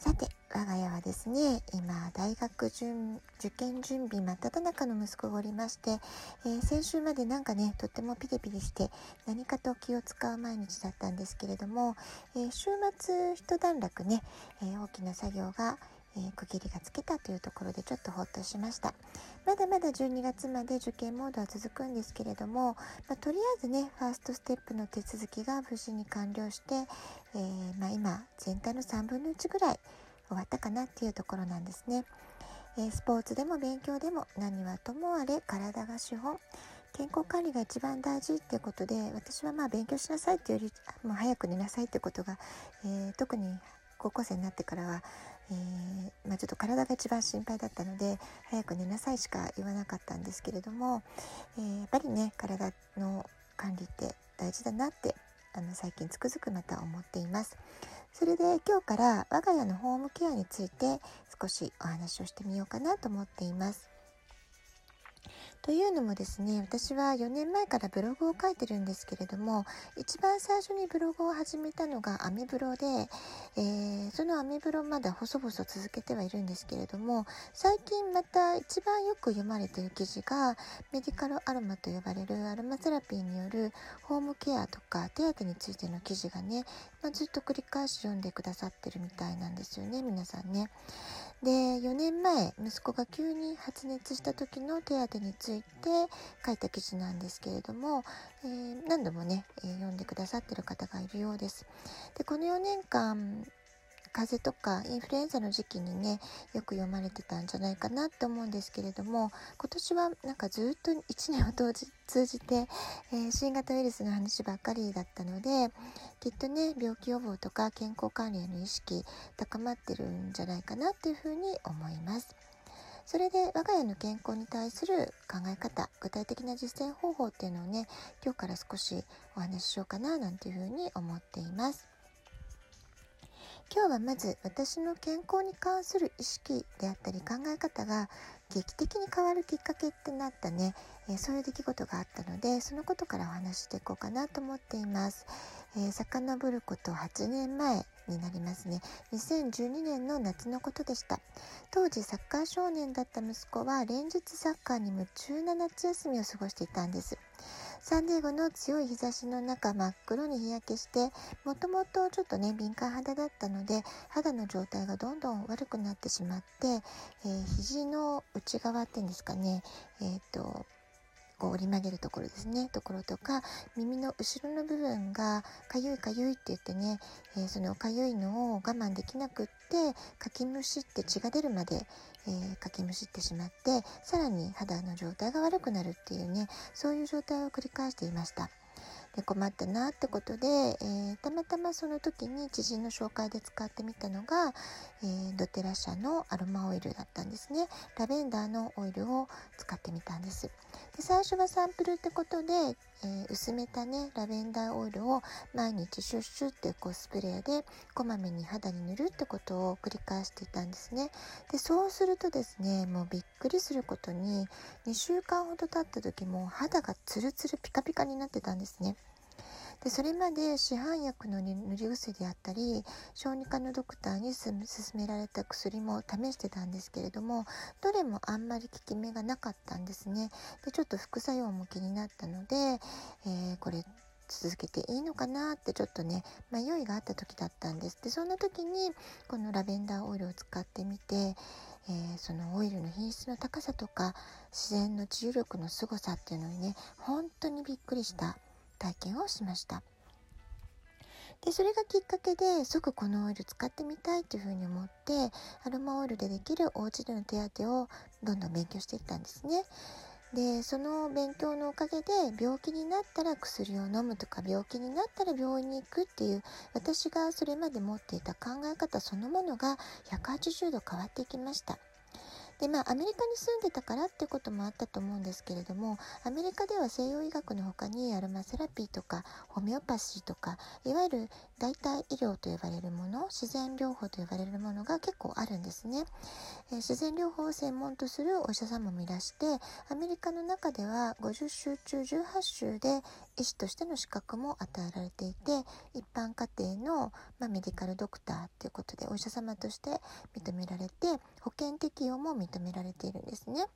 さて、我が家はですね、今、大学受験準備真っ只中の息子がおりまして、えー、先週までなんかね、とってもピリピリして何かと気を使う毎日だったんですけれども、えー、週末一段落ね、えー、大きな作業が、え区切りがつけたというところでちょっとほっとしました。まだまだ12月まで受験モードは続くんですけれども、まあ、とりあえずねファーストステップの手続きが無事に完了して、えー、まあ、今全体の3分の1ぐらい終わったかなっていうところなんですね、えー、スポーツでも勉強でも何はともあれ体が資本健康管理が一番大事っていうことで私はまあ勉強しなさいっていうよりもう早く寝なさいってことが、えー、特に高校生になってからは、えー、まあ、ちょっと体が一番心配だったので早く寝なさいしか言わなかったんですけれども、えー、やっぱりね体の管理って大事だなってあの最近つくづくまた思っています。それで今日から我が家のホームケアについて少しお話をしてみようかなと思っています。というのもですね、私は4年前からブログを書いてるんですけれども、一番最初にブログを始めたのがアメブロで、えー、そのアメブロまだ細々続けてはいるんですけれども、最近また一番よく読まれている記事が、メディカルアロマと呼ばれるアロマセラピーによるホームケアとか手当についての記事がね、まあ、ずっと繰り返し読んでくださってるみたいなんですよね、皆さんね。で、4年前、息子が急に発熱した時の手当について書いた記事なんですけれども、えー、何度もね、えー、読んでくださってる方がいるようです。で、この4年間、風邪とかインフルエンザの時期にねよく読まれてたんじゃないかなって思うんですけれども今年はなんかずっと1年を通じて、えー、新型ウイルスの話ばっかりだったのできっとね病気予防とか健康管理への意識高まってるんじゃないかなっていうふうに思います。それで我が家の健康に対する考え方具体的な実践方法っていうのをね今日から少しお話ししようかななんていうふうに思っています。今日はまず私の健康に関する意識であったり考え方が劇的に変わるきっかけってなったね、えー、そういう出来事があったのでそのことからお話していこうかなと思っています。えー、遡ること8年前になりますね。2012年の夏のことでした。当時サッカー少年だった息子は連日サッカーに夢中な夏休みを過ごしていたんです。サンディエゴの強い日差しの中真っ黒に日焼けしてもともとちょっとね敏感肌だったので肌の状態がどんどん悪くなってしまって、えー、肘の内側っていうんですかねえっ、ー、とこう折り曲げるところですね。ところとか耳の後ろの部分がかゆいかゆいって言ってね、えー、そのかゆいのを我慢できなくってかきむしって血が出るまで、えー、かきむしってしまってさらに肌の状態が悪くなるっていうねそういう状態を繰り返していました。で困ったなってことで、えー、たまたまその時に知人の紹介で使ってみたのが、えー、ドテラ社のアロマオイルだったんですね。ラベンダーのオイルを使ってみたんです。で最初はサンプルってことで、えー、薄めたねラベンダーオイルを毎日シュッシュってこうスプレーでこまめに肌に塗るってことを繰り返していたんですね。でそうするとですねもうびっくりすることに2週間ほど経った時も肌がツルツルピカピカになってたんですね。でそれまで市販薬の塗り薬であったり小児科のドクターに勧められた薬も試してたんですけれどもどれもあんまり効き目がなかったんですね。でちょっと副作用も気になったので、えー、これ続けていいのかなってちょっとね迷いがあった時だったんです。でそんな時にこのラベンダーオイルを使ってみて、えー、そのオイルの品質の高さとか自然の治癒力の凄さっていうのにね本当にびっくりした。体験をしました。でそれがきっかけで即このオイル使ってみたいというふうに思ってアロマオイルでできるお家での手当をどんどん勉強していったんですね。でその勉強のおかげで病気になったら薬を飲むとか病気になったら病院に行くっていう私がそれまで持っていた考え方そのものが180度変わっていきました。でまあアメリカに住んでたからってこともあったと思うんですけれどもアメリカでは西洋医学の他にアロマセラピーとかホメオパシーとかいわゆる代替医療と呼ばれるもの自然療法と呼ばれるものが結構あるんですね、えー、自然療法を専門とするお医者様もいらしてアメリカの中では50州中18州で医師としての資格も与えられていて一般家庭の、まあ、メディカルドクターということでお医者様として認められて保険適用も認められているんですね。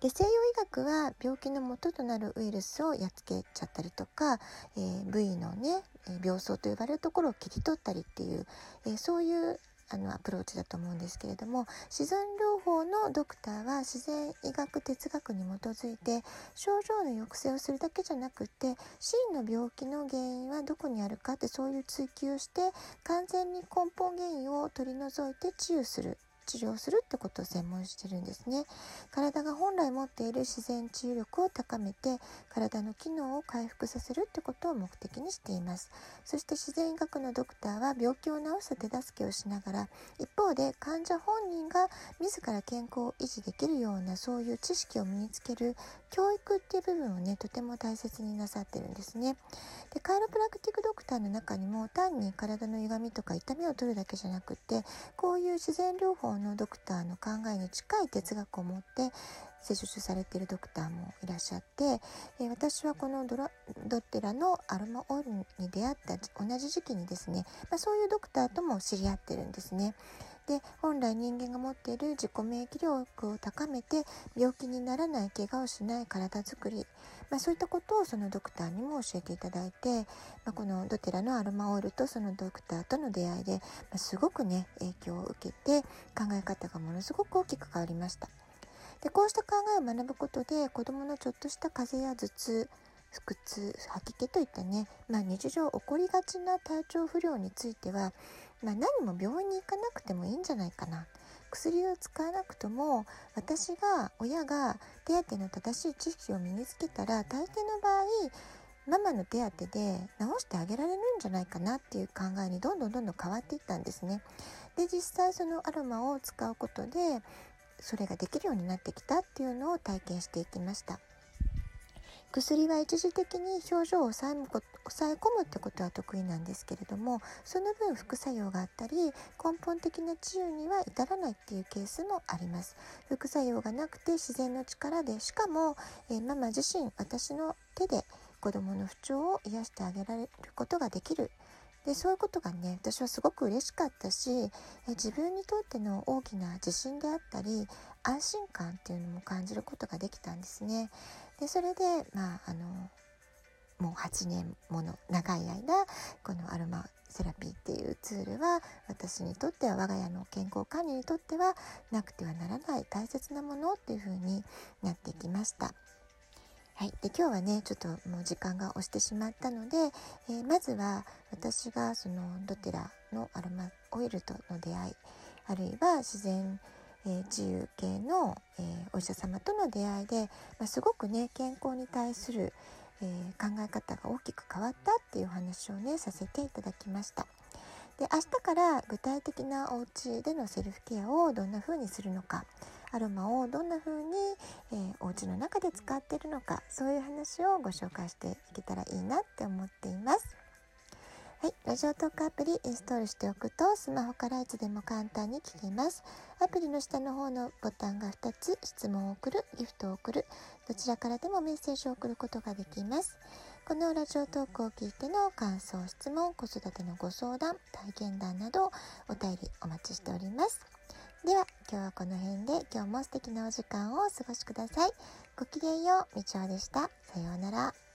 で西洋医学は病気の元となるウイルスをやっつけちゃったりとか、えー、部位のね病巣と呼ばれるところを切り取ったりっていう、えー、そういうあのアプローチだと思うんですけれども自然療法のドクターは自然医学哲学に基づいて症状の抑制をするだけじゃなくて真の病気の原因はどこにあるかってそういう追求をして完全に根本原因を取り除いて治癒する。治療するってことを専門してるんですね。体が本来持っている自然治癒力を高めて体の機能を回復させるってことを目的にしています。そして自然医学のドクターは病気を治す手助けをしながら一方で患者本人が自ら健康を維持できるようなそういう知識を身につける教育っていう部分をねとても大切になさってるんですね。でカイロプラクティックドクターの中にも単に体の歪みとか痛みを取るだけじゃなくってこういう自然療法のドクターの考えに近い哲学を持って施術されているドクターもいらっしゃって、え私はこのドラドッテラのアロマオイルに出会った同じ時期にですね、まあ、そういうドクターとも知り合ってるんですね。で本来人間が持っている自己免疫力を高めて病気にならない怪我をしない体づくり、まあ、そういったことをそのドクターにも教えていただいて、まあ、このドテラのアロマオイルとそのドクターとの出会いで、まあ、すごくね影響を受けて考え方がものすごく大きく変わりました。でこうした考えを学ぶことで子どものちょっとした風邪や頭痛腹痛吐き気といったね、まあ、日常起こりがちな体調不良については、まあ、何も病院に行かなくてもいいんじゃないかな薬を使わなくとも私が親が手当の正しい知識を身につけたら大抵の場合ママの手当で治してあげられるんじゃないかなっていう考えにどんどんどんどん変わっていったんですね。で実際そのアロマを使うことでそれができるようになってきたっていうのを体験していきました。薬は一時的に症状を抑え抑え込むってことは得意なんですけれどもその分副作用があったり根本的な治癒には至らないっていうケースもあります副作用がなくて自然の力でしかも、えー、ママ自身私の手で子どもの不調を癒してあげられることができるでそういうことがね私はすごく嬉しかったしえ自分にとっての大きな自信であったり安心感っていうのも感じることができたんですね。でそれでまああのもう8年もの長い間このアロマセラピーっていうツールは私にとっては我が家の健康管理にとってはなくてはならない大切なものっていう風になってきました。はい、で今日はねちょっともう時間が押してしまったので、えー、まずは私がそのドテラのアロマオイルとの出会いあるいは自然、えー、治癒系の、えー、お医者様との出会いで、まあ、すごくね健康に対する、え考え方が大きく変わったっていう話をねさせていただきました。で明日から具体的なお家でのセルフケアをどんな風にするのかアロマをどんな風に、えー、お家の中で使っているのかそういう話をご紹介していけたらいいなって思っています。はい、ラジオトークアプリインストールしておくとスマホからいつでも簡単に聞けます。アプリの下の方のボタンが2つ質問を送る、ギフトを送る、どちらからでもメッセージを送ることができます。このラジオトークを聞いての感想、質問、子育てのご相談、体験談などお便りお待ちしております。では今日はこの辺で今日も素敵なお時間をお過ごしください。ごきげんよう、みちおでした。さようなら。